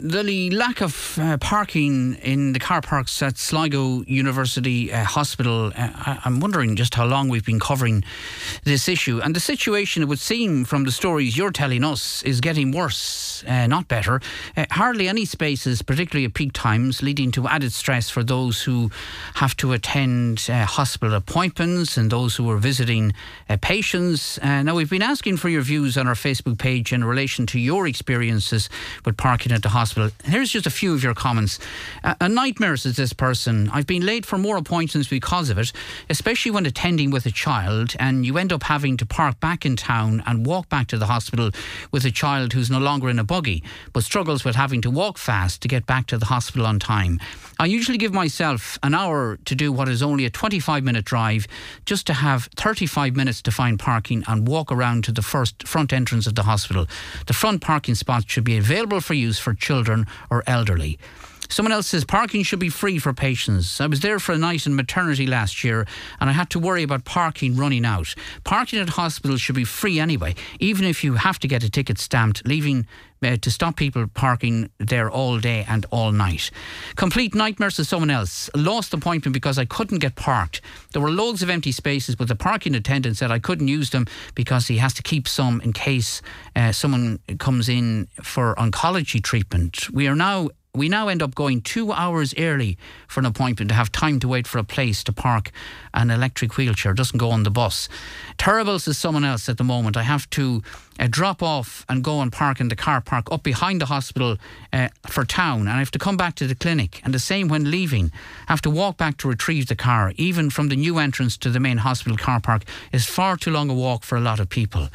The lack of uh, parking in the car parks at Sligo University uh, Hospital, uh, I'm wondering just how long we've been covering this issue. And the situation, it would seem from the stories you're telling us, is getting worse, uh, not better. Uh, hardly any spaces, particularly at peak times, leading to added stress for those who have to attend uh, hospital appointments and those who are visiting patients. now, we've been asking for your views on our Facebook page in relation to your experiences with parking at the hospital hospital. Here's just a few of your comments. Uh, a nightmare, says this person. I've been late for more appointments because of it, especially when attending with a child, and you end up having to park back in town and walk back to the hospital with a child who's no longer in a buggy, but struggles with having to walk fast to get back to the hospital on time. I usually give myself an hour to do what is only a 25 minute drive, just to have 35 minutes to find parking and walk around to the first front entrance of the hospital. The front parking spots should be available for use for children children or elderly. Someone else says parking should be free for patients. I was there for a night in maternity last year and I had to worry about parking running out. Parking at hospitals should be free anyway, even if you have to get a ticket stamped, leaving uh, to stop people parking there all day and all night. Complete nightmares to someone else. Lost appointment because I couldn't get parked. There were loads of empty spaces, but the parking attendant said I couldn't use them because he has to keep some in case uh, someone comes in for oncology treatment. We are now we now end up going two hours early for an appointment to have time to wait for a place to park an electric wheelchair. It doesn't go on the bus. Terrible says someone else at the moment. I have to uh, drop off and go and park in the car park up behind the hospital uh, for town, and I have to come back to the clinic. And the same when leaving. I have to walk back to retrieve the car, even from the new entrance to the main hospital car park, is far too long a walk for a lot of people.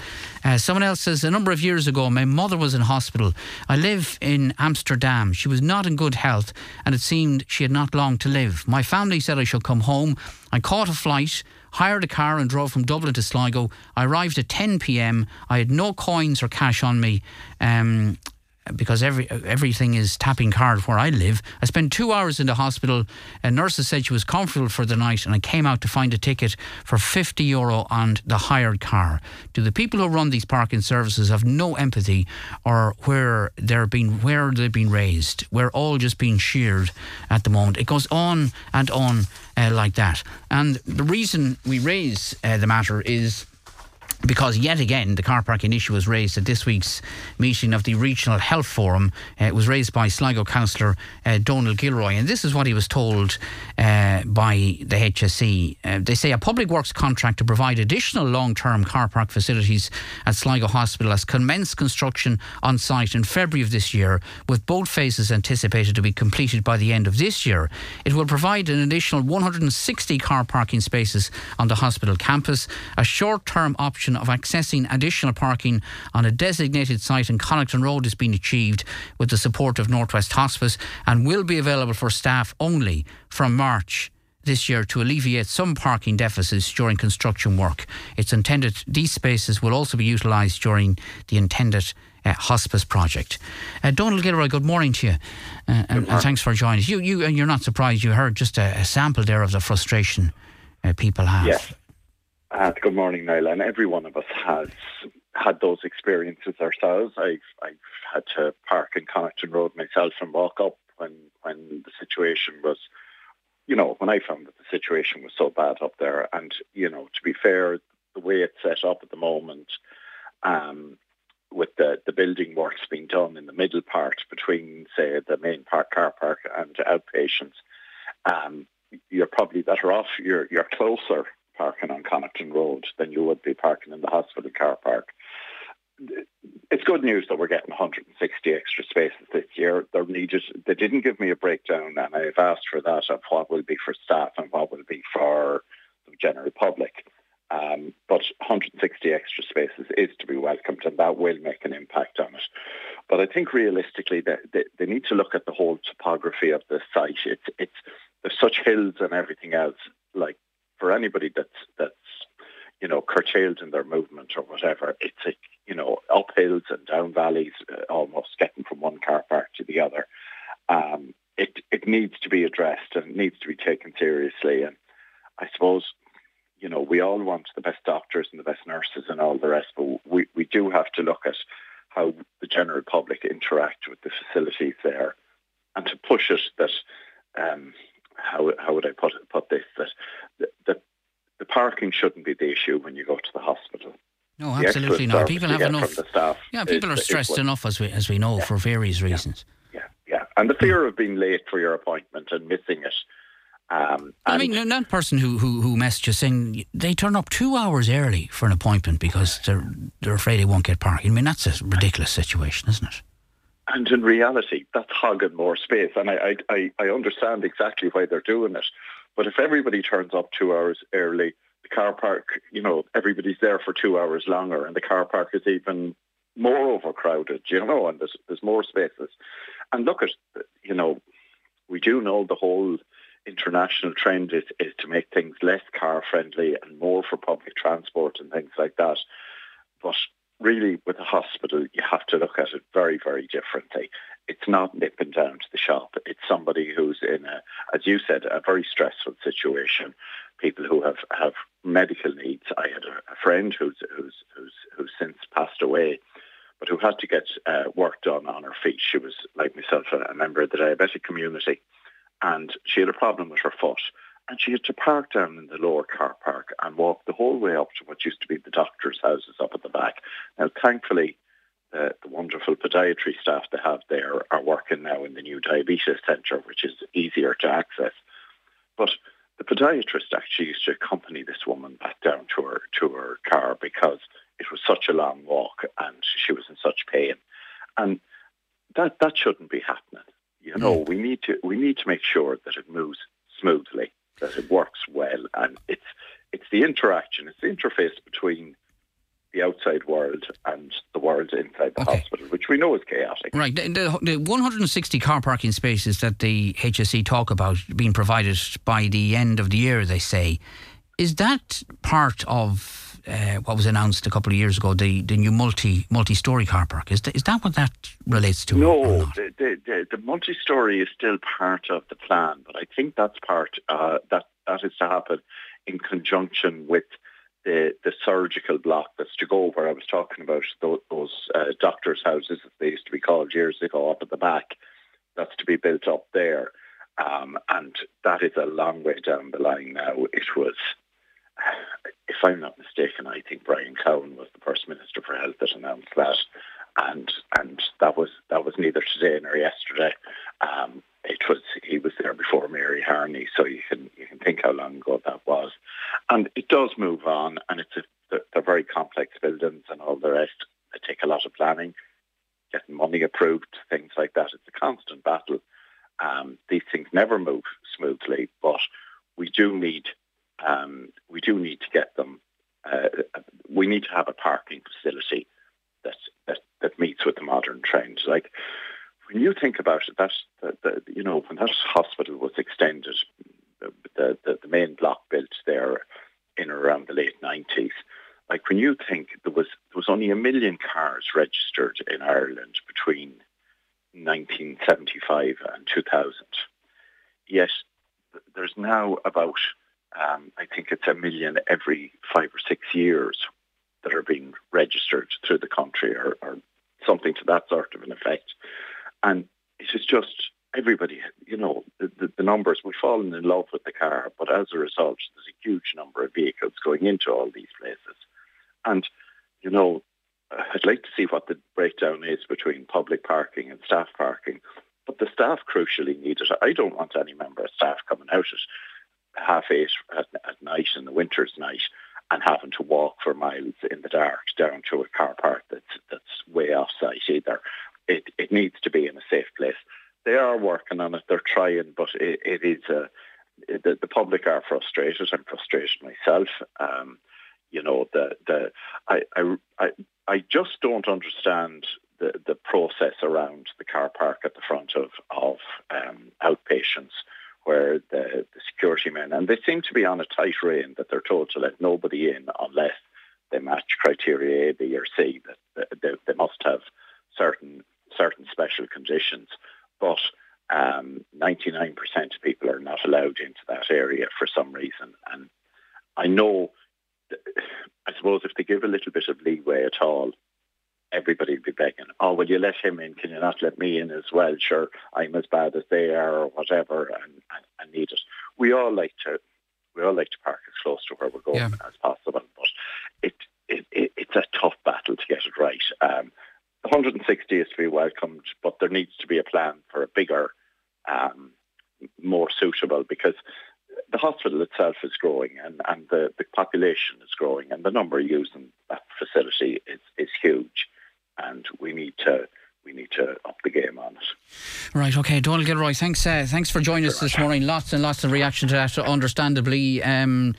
Uh, someone else says a number of years ago, my mother was in hospital. I live in Amsterdam. She was not in good health, and it seemed she had not long to live. My family said I should come home. I caught a flight hired a car and drove from Dublin to Sligo. I arrived at 10 pm. I had no coins or cash on me. Um, because every everything is tapping card where I live. I spent two hours in the hospital. A nurse said she was comfortable for the night, and I came out to find a ticket for 50 euro on the hired car. Do the people who run these parking services have no empathy, or where they're being where they've been raised? We're all just being sheared at the moment. It goes on and on uh, like that. And the reason we raise uh, the matter is because yet again the car parking issue was raised at this week's meeting of the Regional Health Forum. Uh, it was raised by Sligo councillor uh, Donal Gilroy, and this is what he was told uh, by the HSE. Uh, they say a public works contract to provide additional long-term car park facilities at Sligo Hospital has commenced construction on site in February of this year, with both phases anticipated to be completed by the end of this year. It will provide an additional 160 car parking spaces on the hospital campus, a short-term option of accessing additional parking on a designated site in Connaughton Road is being achieved with the support of Northwest Hospice and will be available for staff only from March this year to alleviate some parking deficits during construction work. It's intended these spaces will also be utilised during the intended uh, hospice project. Uh, Donal Gilroy, good morning to you, uh, and, and, thanks for joining us. You, you, you're not surprised. You heard just a, a sample there of the frustration uh, people have. Yes, uh, good morning, Niall. And every one of us has had those experiences ourselves. I've I've had to park in Connaughton Road myself and walk up when when the situation was, you know, when I found that the situation was so bad up there. And you know, to be fair, the way it's set up at the moment, um, with the the building works being done in the middle part between, say, the main park car park and outpatients, um, you're probably better off. You're you're closer parking on Connaughton Road than you would be parking in the hospital car park. It's good news that we're getting 160 extra spaces this year. They're needed. They didn't give me a breakdown, and I've asked for that of what will be for staff and what will be for the general public. Um, but 160 extra spaces is to be welcomed, and that will make an impact on it. But I think realistically, they, they, they need to look at the whole topography of the site. It's it's there's such hills and everything else. Like for anybody that's that's you know curtailed in their movement or whatever, it's like you know uphills and down valleys, uh, almost getting from one car park to the other. Um, it it needs to be addressed and it needs to be taken seriously. And I suppose you know we all want the best doctors and the best nurses and all the rest, but we we do have to look at how the general public interact with the facilities there, and to push it that um, how how would I put put this that the parking shouldn't be the issue when you go to the hospital. No, absolutely not. People have enough. yeah, people is, are stressed enough as we as we know yeah, for various reasons. Yeah, yeah, yeah. and the fear of being late for your appointment and missing it. Um, I mean, that person who, who who messages saying they turn up two hours early for an appointment because they're they're afraid they won't get parking. I mean, that's a ridiculous situation, isn't it? And in reality, that's hogging more space. And I, I, I understand exactly why they're doing it. But if everybody turns up two hours early, the car park, you know, everybody's there for two hours longer, and the car park is even more overcrowded, you know, and there's, there's more spaces. And look at, you know, we do know the whole international trend is, is to make things less car friendly and more for public transport and things like that. But really, with a hospital, you have to look at it very, very differently. It's not nipping down to the shop. It's somebody who's in a, as you said, a very stressful situation. People who have, have medical needs. I had a, a friend who's, who's who's who's since passed away, but who had to get uh, work done on her feet. She was like myself, a, a member of the diabetic community, and she had a problem with her foot and she had to park down in the lower car park and walk the whole way up to what used to be the doctor's houses up at the back. Now, thankfully, uh, the wonderful podiatry staff they have there are working now in the new diabetes centre, which is easier to access. But the podiatrist actually used to accompany this woman back down to her to her car because it was such a long walk and she was in such pain, and that that shouldn't be happening. You know, mm. we need to we need to make sure that it moves smoothly that it works well, and it's it's the interaction, it's the interface between the outside world and the world inside the okay. hospital, which we know is chaotic. Right. The, the, the, 160 car parking spaces that the HSE talk about being provided by the end of the year, they say, is that part of uh, what was announced a couple of years ago, the, the new multi multi story car park. Is, the, is that what that relates to? No, the, the, the, the multi story is still part of the plan, but I think that's part uh, that that is to happen in conjunction with the the surgical block that's to go where I was talking about those, those uh, doctors' houses, as they used to be called years ago, up at the back. That's to be built up there. Um, and that is a long way down the line now. It was if I'm not mistaken, I think Brian Cowen was the first Minister for Health that announced that, and and that was that was neither today nor yesterday. Um, it was he was there before Mary Harney, so you can you can think how long ago that was, and it does move on, and it's a, they're, they're very complex buildings and all the rest. They take a lot of planning, getting money approved, things like that. It's a constant battle. Um, these things never move smoothly, but we do need um, we do need to get them. Uh, we need to have a parking facility that, that that meets with the modern trends. Like when you think about it, that, that, you know when that hospital was extended, the, the, the main block built there in around the late nineties. Like when you think there was there was only a million cars registered in Ireland between 1975 and 2000. Yet there's now about um, I think it's a million every five or six years that are being registered through the country or, or something to that sort of an effect. And it is just everybody, you know, the, the, the, numbers, we've fallen in love with the car, but as a result, there's a huge number of vehicles going into all these places. And, you know, I'd like to see what the breakdown is between public parking and staff parking, but the staff crucially need it. I don't want any member of staff coming out at half eight at, at night in the winter's night and having to walk for miles in the dark down to a car park that's that's way off site either. It it needs to be in a safe place. They are working on it. They're trying, but it, it is a the, the public are frustrated. I'm frustrated myself. Um, you know, the the I, I I I just don't understand the the process around the car park at the front of of um, outpatients where the, the security men, and they seem to be on a tight rein that they're told to let nobody in unless they match criteria A, B, or C. That they, they must have certain certain special conditions, but um, 99% of people are not allowed into that area for some reason. And I know, I suppose, if they give a little bit of leeway at all, everybody would be begging, oh, will you let him in? Can you not let me in as well? Sure, I'm as bad as they are or whatever and, and, and need it. We all like to we all like to park as close to where we're going yeah. as possible, but it, it, it, it's a tough battle to get it right. Um, 160 is to be welcomed, but there needs to be a plan for a bigger, um, more suitable because the hospital itself is growing and, and the, the population is growing and the number using that facility is, is huge and we need to we need to up the game on it. Right, okay, Donal Gilroy, thanks uh, thanks for joining us this morning. Lots and lots of reaction to that, understandably. Um,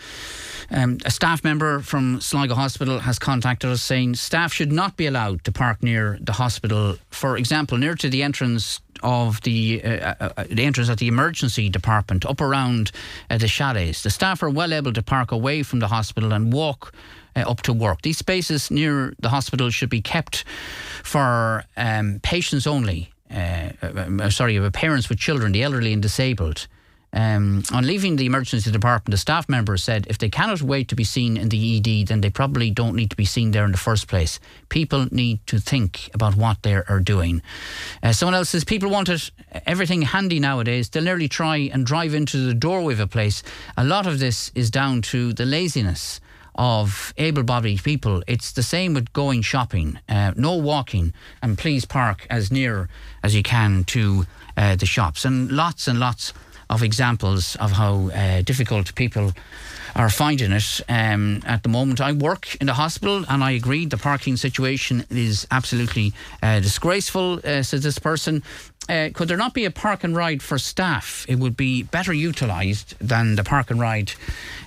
um, a staff member from Sligo Hospital has contacted us saying staff should not be allowed to park near the hospital. For example, near to the entrance of the uh, uh, uh the entrance at the emergency department, up around uh, the chalets. The staff are well able to park away from the hospital and walk uh, up to work. These spaces near the hospital should be kept for um, patients only. Uh, uh, sorry, parents with children, the elderly and disabled. Um, on leaving the emergency department, the staff member said if they cannot wait to be seen in the ED, then they probably don't need to be seen there in the first place. People need to think about what they are doing. Uh, someone else says people want it, everything handy nowadays. They'll nearly try and drive into the doorway of a place. A lot of this is down to the laziness of able-bodied people. It's the same with going shopping. Uh, no walking, and please park as near as you can to uh, the shops. And lots and lots of examples of how uh, difficult people are finding it um, at the moment. I work in the hospital and I agree the parking situation is absolutely uh, disgraceful, uh, says this person. Uh, could there not be a park and ride for staff? It would be better utilised than the park and ride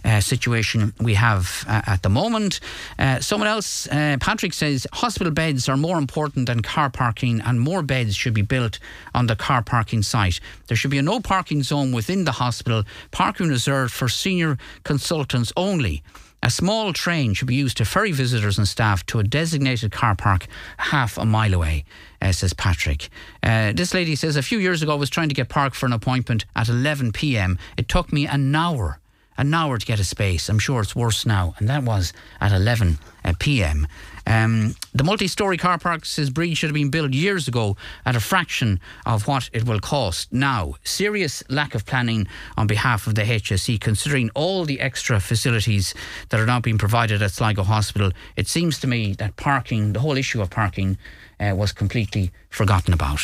uh, situation we have uh, at the moment. Uh, someone else, uh, Patrick says, hospital beds are more important than car parking, and more beds should be built on the car parking site. There should be a no parking zone within the hospital, parking reserved for senior consultants only. A small train should be used to ferry visitors and staff to a designated car park half a mile away, uh, says Patrick. Uh, this lady says a few years ago I was trying to get parked for an appointment at 11 pm. It took me an hour an hour to get a space. I'm sure it's worse now. And that was at 11 uh, pm. Um, the multi story car park says Breed should have been built years ago at a fraction of what it will cost now. Serious lack of planning on behalf of the HSE, considering all the extra facilities that are now being provided at Sligo Hospital. It seems to me that parking, the whole issue of parking, uh, was completely forgotten about.